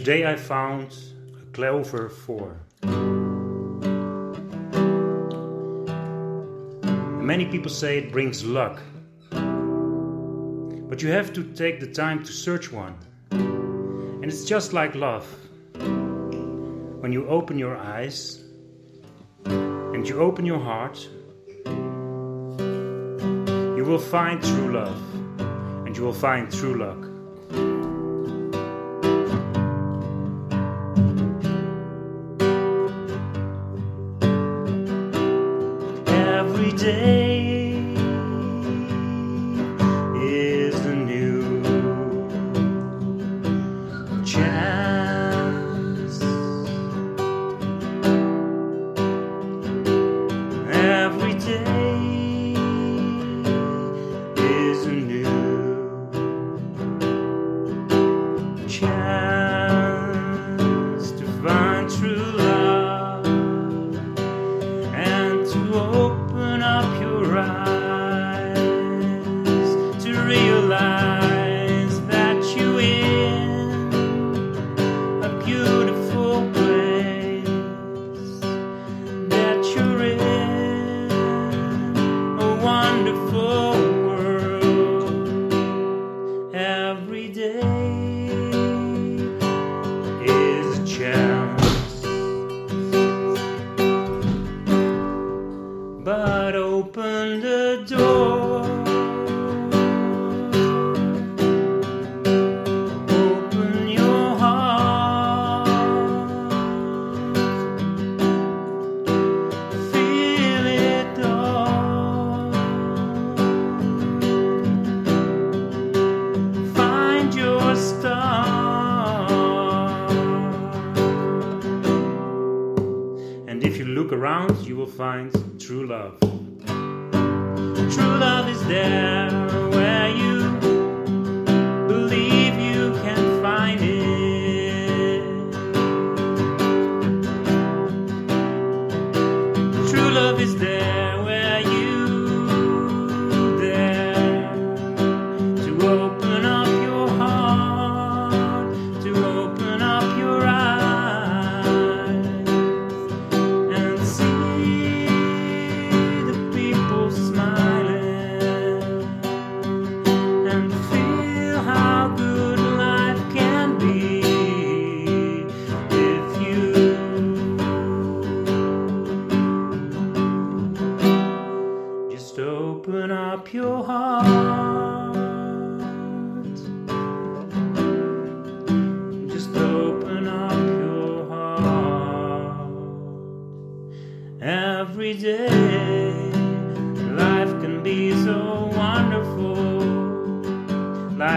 Today I found a clover for. Many people say it brings luck. But you have to take the time to search one. And it's just like love. When you open your eyes and you open your heart, you will find true love and you will find true luck. Every day around, you will find true love. True love is there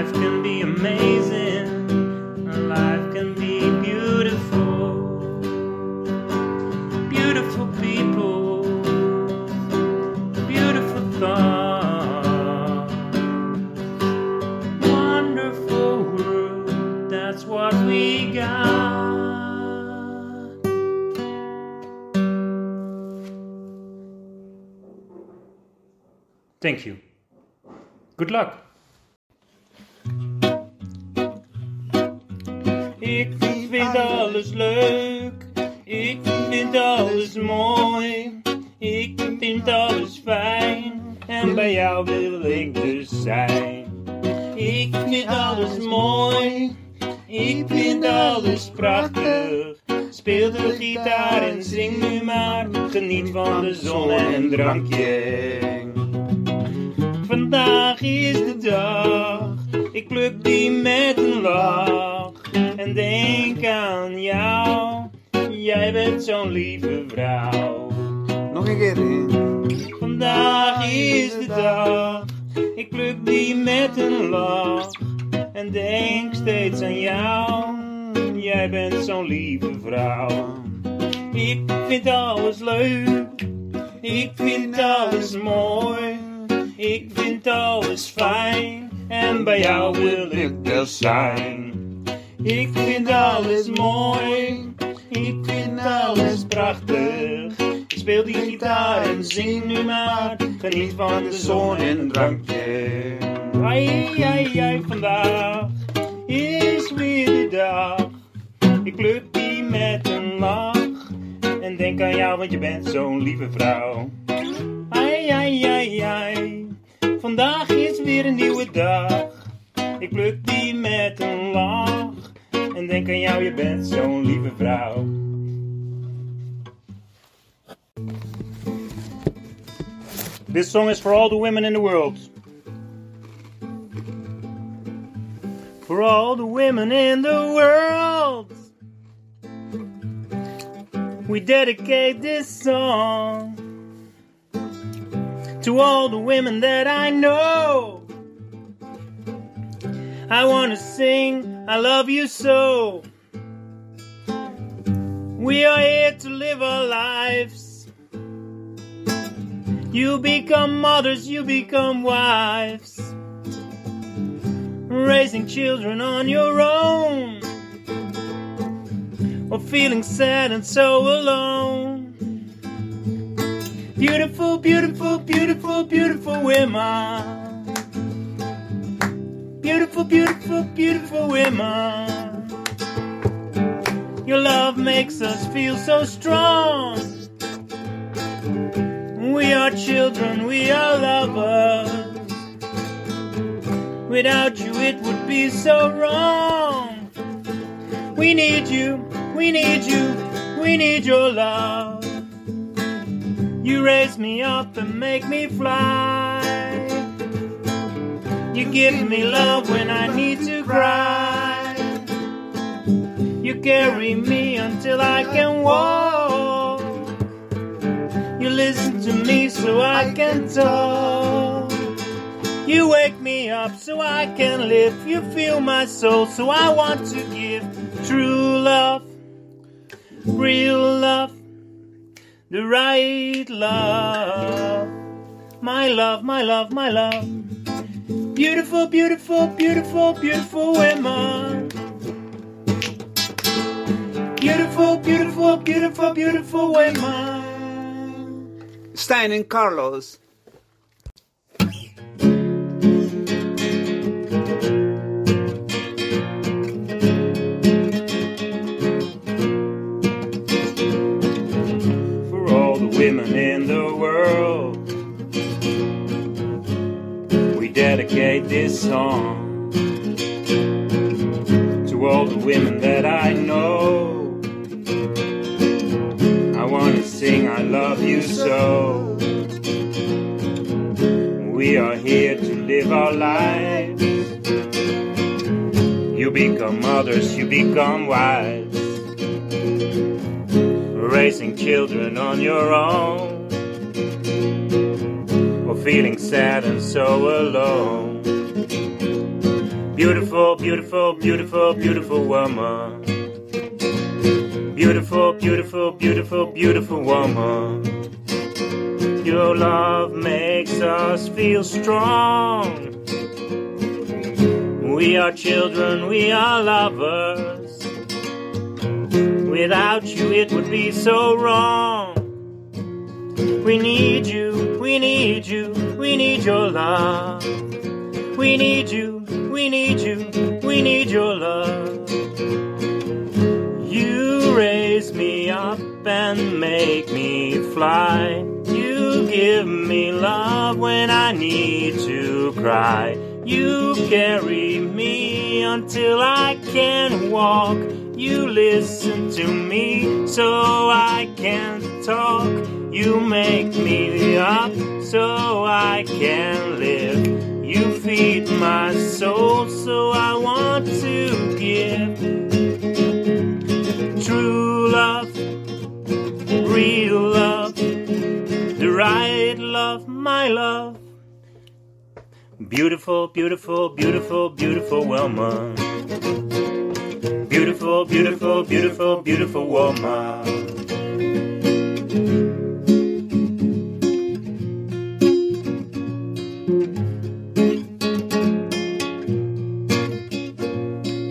Life can be amazing. Life can be beautiful. Beautiful people beautiful thoughts, Wonderful world, that's what we got. Thank you. Good luck. Ik vind alles leuk. Ik vind alles mooi. Ik vind alles fijn. En bij jou wil ik dus zijn. Ik vind alles mooi. Ik vind alles prachtig. Speel de gitaar en zing nu maar. Geniet van de zon en drankje. Vandaag is de dag. Ik pluk die met een lach. En denk aan jou. Jij bent zo'n lieve vrouw. Nog een keer in. Vandaag is de dag. Ik pluk die met een lach. En denk steeds aan jou. Jij bent zo'n lieve vrouw. Ik vind alles leuk. Ik vind alles mooi. Ik vind alles fijn. En bij jou wil ik dus zijn. Ik vind alles mooi. Ik vind alles prachtig. Speel die gitaar en zing nu maar. Geniet van de zon en drankje. Ai, ai, ai, vandaag is weer de dag. Ik pluk die met een lach. En denk aan jou, want je bent zo'n lieve vrouw. Ai, ai, ai, ai. Vandaag is weer een nieuwe dag. Ik pluk die met een lach. En denk aan jou, je bent zo'n lieve vrouw. This song is for all the women in the world. For all the women in the world. We dedicate this song to all the women that I know. I want to sing, I love you so. We are here to live our lives. You become mothers, you become wives. Raising children on your own. Or feeling sad and so alone. Beautiful, beautiful, beautiful, beautiful women. Beautiful, beautiful, beautiful women. Your love makes us feel so strong. We are children, we are lovers. Without you, it would be so wrong. We need you, we need you, we need your love. You raise me up and make me fly. You give me love when I need to cry. You carry me until I can walk. You listen to me so I can talk. You wake me up so I can live. You feel my soul, so I want to give true love, real love, the right love. My love, my love, my love. Beautiful, beautiful, beautiful, beautiful women. Beautiful, beautiful, beautiful, beautiful women. Stijn and Carlos. Dedicate this song to all the women that I know. I want to sing, I love you so. We are here to live our lives. You become mothers, you become wives raising children on your own, feeling sad and so alone. Beautiful, beautiful, beautiful, beautiful woman. Beautiful, beautiful, beautiful, beautiful woman. Your love makes us feel strong. We are children, we are lovers. Without you, it would be so wrong. We need you, we need you, we need your love. We need you, we need you, we need your love. You raise me up and make me fly. You give me love when I need to cry. You carry me until I can walk. You listen to me so I can talk. You make me up so I can live. You feed my soul so I want to give. True love, real love, the right love, my love. Beautiful, beautiful, beautiful, beautiful woman. Beautiful, beautiful, beautiful, beautiful woman.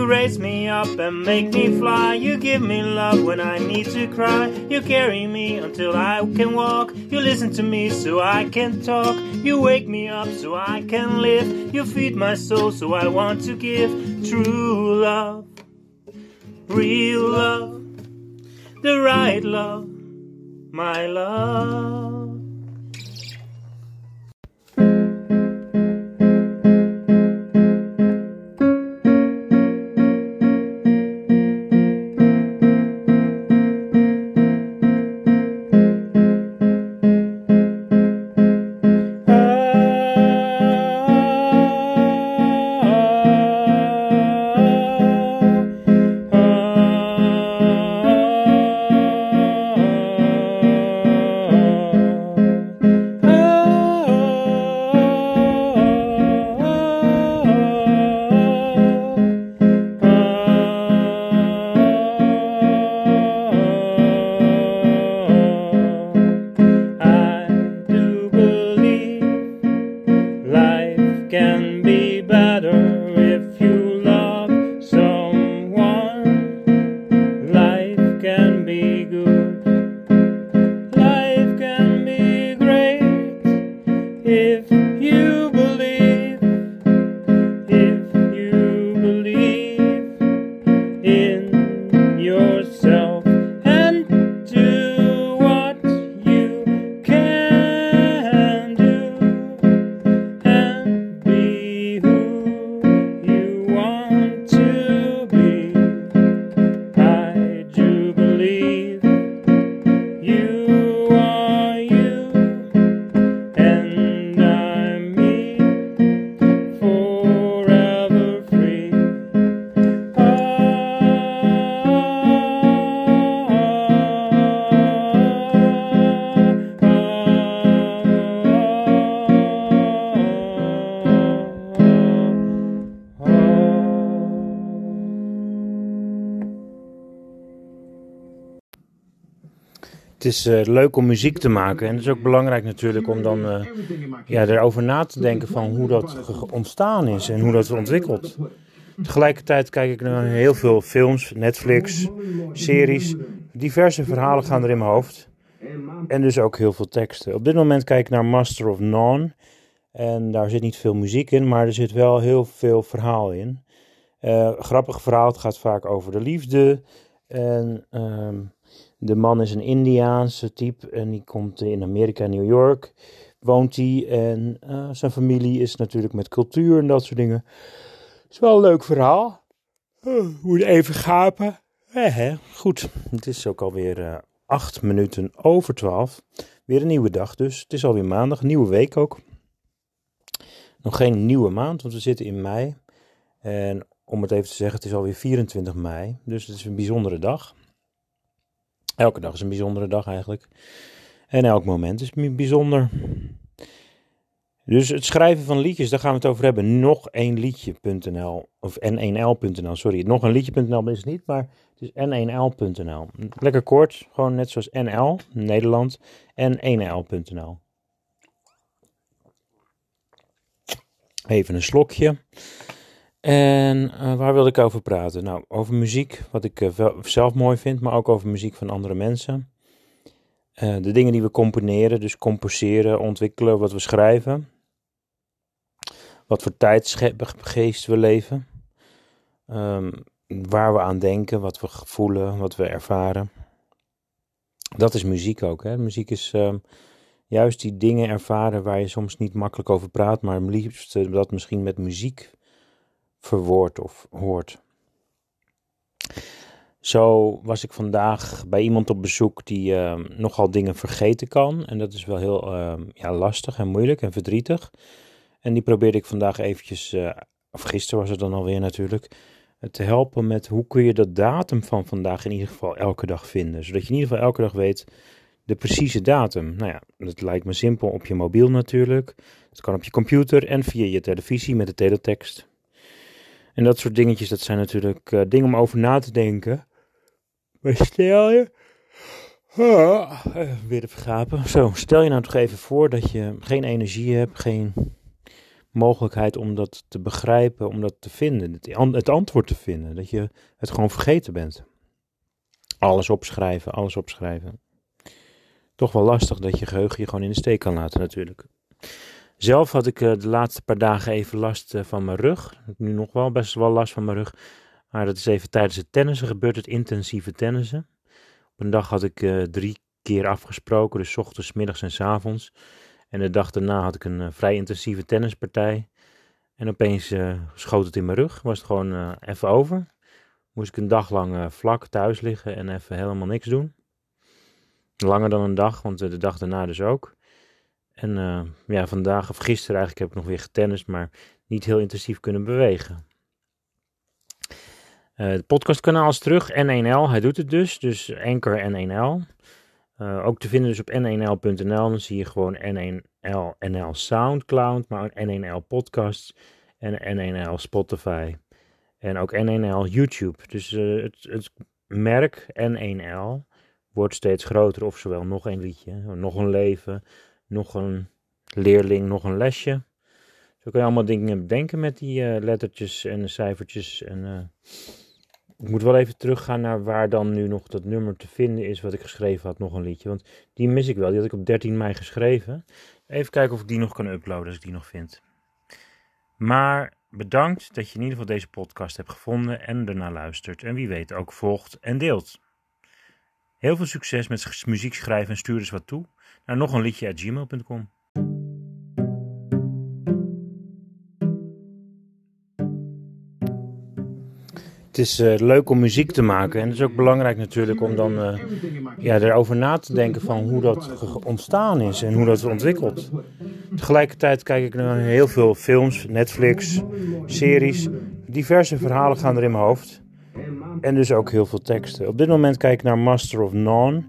You raise me up and make me fly. You give me love when I need to cry. You carry me until I can walk. You listen to me so I can talk. You wake me up so I can live. You feed my soul so I want to give true love, real love, the right love, my love. Can be Het is eh, leuk om muziek te maken en het is ook belangrijk natuurlijk om dan eh, ja, erover na te denken van hoe dat ontstaan is en hoe dat is ontwikkeld. Tegelijkertijd kijk ik naar heel veel films, Netflix, series. Diverse verhalen gaan er in mijn hoofd. En dus ook heel veel teksten. Op dit moment kijk ik naar Master of None. En daar zit niet veel muziek in, maar er zit wel heel veel verhaal in. Eh, grappig verhaal, het gaat vaak over de liefde. En ehm, de man is een Indiaanse type en die komt in Amerika, New York, woont hij. En eh, zijn familie is natuurlijk met cultuur en dat soort dingen. Het is wel een leuk verhaal. Uh, moet even gapen. Eh, hè. Goed, het is ook alweer eh acht minuten over twaalf. Weer een nieuwe dag dus. Het is alweer maandag, nieuwe week ook. Nog geen nieuwe maand, want we zitten in mei. En om het even te zeggen, het is alweer 24 mei. Dus het is een bijzondere dag. Elke dag is een bijzondere dag eigenlijk. En elk moment is bijzonder. Dus het schrijven van liedjes, daar gaan we het over hebben. Nog één liedje.nl of n1l.nl, sorry. Nog een liedje.nl is niet, maar het is n1l.nl. Lekker kort, gewoon net zoals NL, Nederland, en 1l.nl. Even een slokje. En uh, waar wil ik over praten? Nou, over muziek, wat ik uh, zelf mooi vind, maar ook over muziek van andere mensen. Uh, de dingen die we componeren, dus composeren, ontwikkelen, wat we schrijven. Wat voor tijdsgeest we leven. Um, waar we aan denken, wat we voelen, wat we ervaren. Dat is muziek ook. Hè? Muziek is um, juist die dingen ervaren waar je soms niet makkelijk over praat, maar liefst dat misschien met muziek verwoord of hoort. Zo was ik vandaag bij iemand op bezoek die uh, nogal dingen vergeten kan. En dat is wel heel uh, ja, lastig en moeilijk en verdrietig. En die probeerde ik vandaag eventjes, uh, of gisteren was het dan alweer natuurlijk, te helpen met hoe kun je dat datum van vandaag in ieder geval elke dag vinden. Zodat je in ieder geval elke dag weet de precieze datum. Nou ja, dat lijkt me simpel op je mobiel natuurlijk. Het kan op je computer en via je televisie met de teletext. En dat soort dingetjes, dat zijn natuurlijk uh, dingen om over na te denken. Maar stel je. Oh, weer te vergapen. Zo, stel je nou toch even voor dat je geen energie hebt, geen mogelijkheid om dat te begrijpen, om dat te vinden, het, het antwoord te vinden. Dat je het gewoon vergeten bent. Alles opschrijven, alles opschrijven. Toch wel lastig dat je geheugen je gewoon in de steek kan laten, natuurlijk. Zelf had ik uh, de laatste paar dagen even last uh, van mijn rug. Nu nog wel best wel last van mijn rug. Maar dat is even tijdens het tennissen gebeurd, het intensieve tennissen. Op een dag had ik uh, drie keer afgesproken, dus ochtends, middags en avonds. En de dag daarna had ik een vrij intensieve tennispartij. En opeens schoot het in mijn rug, was het gewoon even over. Moest ik een dag lang vlak thuis liggen en even helemaal niks doen. Langer dan een dag, want de dag daarna dus ook. En ja, vandaag of gisteren eigenlijk heb ik nog weer getennist, maar niet heel intensief kunnen bewegen. Uh, het podcastkanaal is terug, N1L, hij doet het dus, dus Anchor N1L. Uh, ook te vinden dus op n1l.nl, dan zie je gewoon N1L NL Soundcloud, maar ook N1L Podcasts en N1L Spotify. En ook N1L YouTube. Dus uh, het, het, merk N1L wordt steeds groter, of zowel nog een liedje, nog een leven, nog een leerling, nog een lesje. Zo kun je allemaal dingen bedenken met die uh, lettertjes en cijfertjes en... Ik moet wel even teruggaan naar waar dan nu nog dat nummer te vinden is wat ik geschreven had, nog een liedje. Want die mis ik wel, die had ik op 13 mei geschreven. Even kijken of ik die nog kan uploaden als ik die nog vind. Maar bedankt dat je in ieder geval deze podcast hebt gevonden en ernaar luistert. En wie weet ook volgt en deelt. Heel veel succes met muziek schrijven en stuur eens wat toe naar nog een liedje gmail.com. Het is uh, leuk om muziek te maken en het is ook belangrijk natuurlijk om dan uh, ja, erover na te denken van hoe dat ontstaan is en hoe dat ontwikkelt. Tegelijkertijd kijk ik naar heel veel films, Netflix, series. Diverse verhalen gaan er in mijn hoofd. En dus ook heel veel teksten. Op dit moment kijk ik naar Master of None.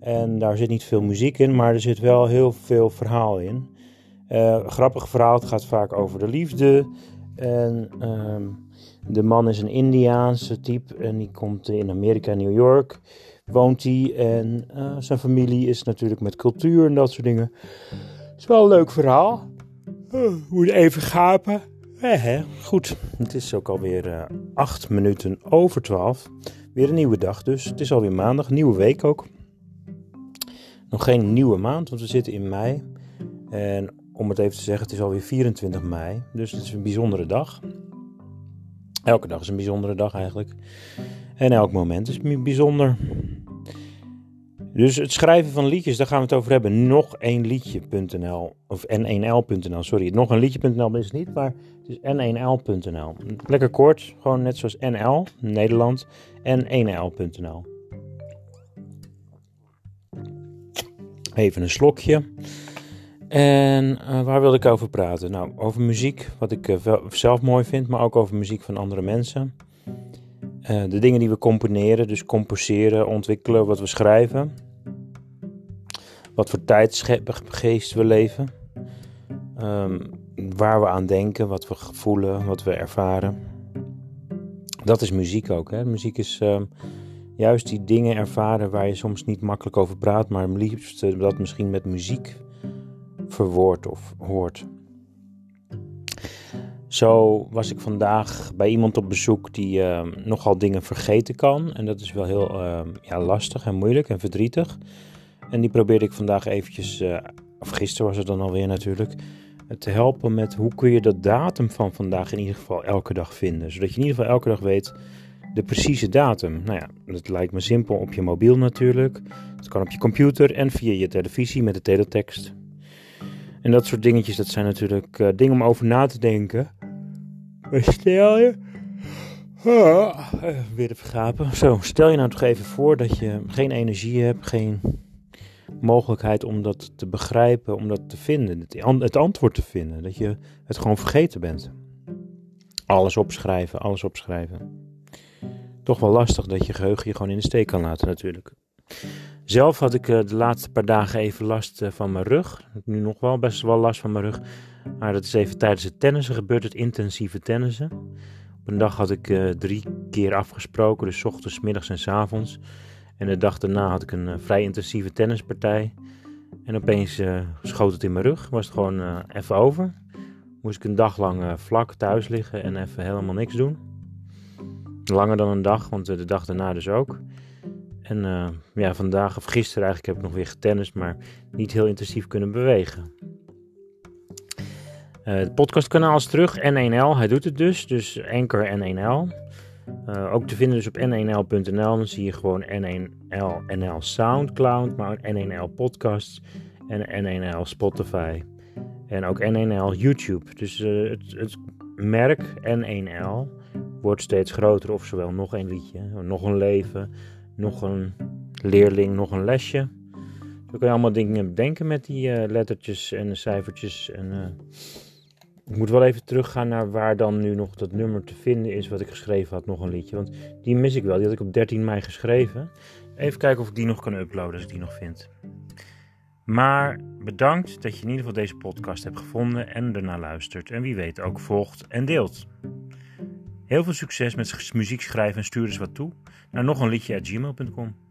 En daar zit niet veel muziek in, maar er zit wel heel veel verhaal in. Uh, grappig verhaal, het gaat vaak over de liefde. En... Uh, de man is een Indiaanse type en die komt in Amerika, New York, woont hij. En uh, zijn familie is natuurlijk met cultuur en dat soort dingen. Het is wel een leuk verhaal. Uh, moet even gapen. Eh. Goed, het is ook alweer uh, acht minuten over twaalf. Weer een nieuwe dag dus. Het is alweer maandag, nieuwe week ook. Nog geen nieuwe maand, want we zitten in mei. En om het even te zeggen, het is alweer 24 mei. Dus het is een bijzondere dag. Elke dag is een bijzondere dag eigenlijk. En elk moment is bijzonder. Dus het schrijven van liedjes, daar gaan we het over hebben. Nog één liedje.nl of n1l.nl, sorry. Nog een liedje.nl is het niet, maar het is n1l.nl. Lekker kort, gewoon net zoals NL, Nederland, en 1l.nl. Even een slokje. En uh, waar wilde ik over praten? Nou, over muziek, wat ik uh, zelf mooi vind, maar ook over muziek van andere mensen. Uh, de dingen die we componeren, dus composeren, ontwikkelen, wat we schrijven. Wat voor tijdsgeest we leven. Um, waar we aan denken, wat we voelen, wat we ervaren. Dat is muziek ook. Hè? Muziek is um, juist die dingen ervaren waar je soms niet makkelijk over praat, maar liefst dat misschien met muziek verwoord of hoort. Zo was ik vandaag bij iemand op bezoek die uh, nogal dingen vergeten kan. En dat is wel heel uh, ja, lastig en moeilijk en verdrietig. En die probeerde ik vandaag eventjes, uh, of gisteren was het dan alweer natuurlijk, te helpen met hoe kun je dat datum van vandaag in ieder geval elke dag vinden. Zodat je in ieder geval elke dag weet de precieze datum. Nou ja, dat lijkt me simpel op je mobiel natuurlijk. Het kan op je computer en via je televisie met de teletext. En dat soort dingetjes, dat zijn natuurlijk uh, dingen om over na te denken. Stel je. Oh, weer te vergapen. Zo, stel je nou toch even voor dat je geen energie hebt, geen mogelijkheid om dat te begrijpen, om dat te vinden, het antwoord te vinden. Dat je het gewoon vergeten bent. Alles opschrijven, alles opschrijven. Toch wel lastig dat je geheugen je gewoon in de steek kan laten natuurlijk. Zelf had ik eh, de laatste paar dagen even last eh, van mijn rug. Nu nog wel best wel last van mijn rug. Maar dat is even tijdens het tennissen gebeurd, het intensieve tennissen. Op een dag had ik uh, drie keer afgesproken, dus ochtends, middags en avonds. En de dag daarna had ik een uh, vrij intensieve tennispartij. En opeens uh, schoot het in mijn rug, was het gewoon even over. Moest ik een dag lang vlak thuis liggen en even helemaal niks doen. Langer dan een dag, want de dag daarna dus ook. En ja, vandaag of gisteren eigenlijk heb ik nog weer getennist, maar niet heel intensief kunnen bewegen. Uh, het podcastkanaal is terug, N1L, hij doet het dus, dus Anchor N1L. Uh, ook te vinden dus op n1l.nl. Dan zie je gewoon N1L NL Soundcloud, maar ook N1L Podcasts en N1L Spotify. En ook N1L YouTube. Dus uh, het, het, merk N1L wordt steeds groter. Of zowel nog een liedje, nog een leven, nog een leerling, nog een lesje. Zo kun je allemaal dingen bedenken met die uh, lettertjes en cijfertjes. En, ik moet wel even teruggaan naar waar dan nu nog dat nummer te vinden is wat ik geschreven had, nog een liedje. Want die mis ik wel, die had ik op 13 mei geschreven. Even kijken of ik die nog kan uploaden als ik die nog vind. Maar bedankt dat je in ieder geval deze podcast hebt gevonden en ernaar luistert. En wie weet ook volgt en deelt. Heel veel succes met muziek schrijven en stuur eens wat toe naar nog een liedje at gmail.com.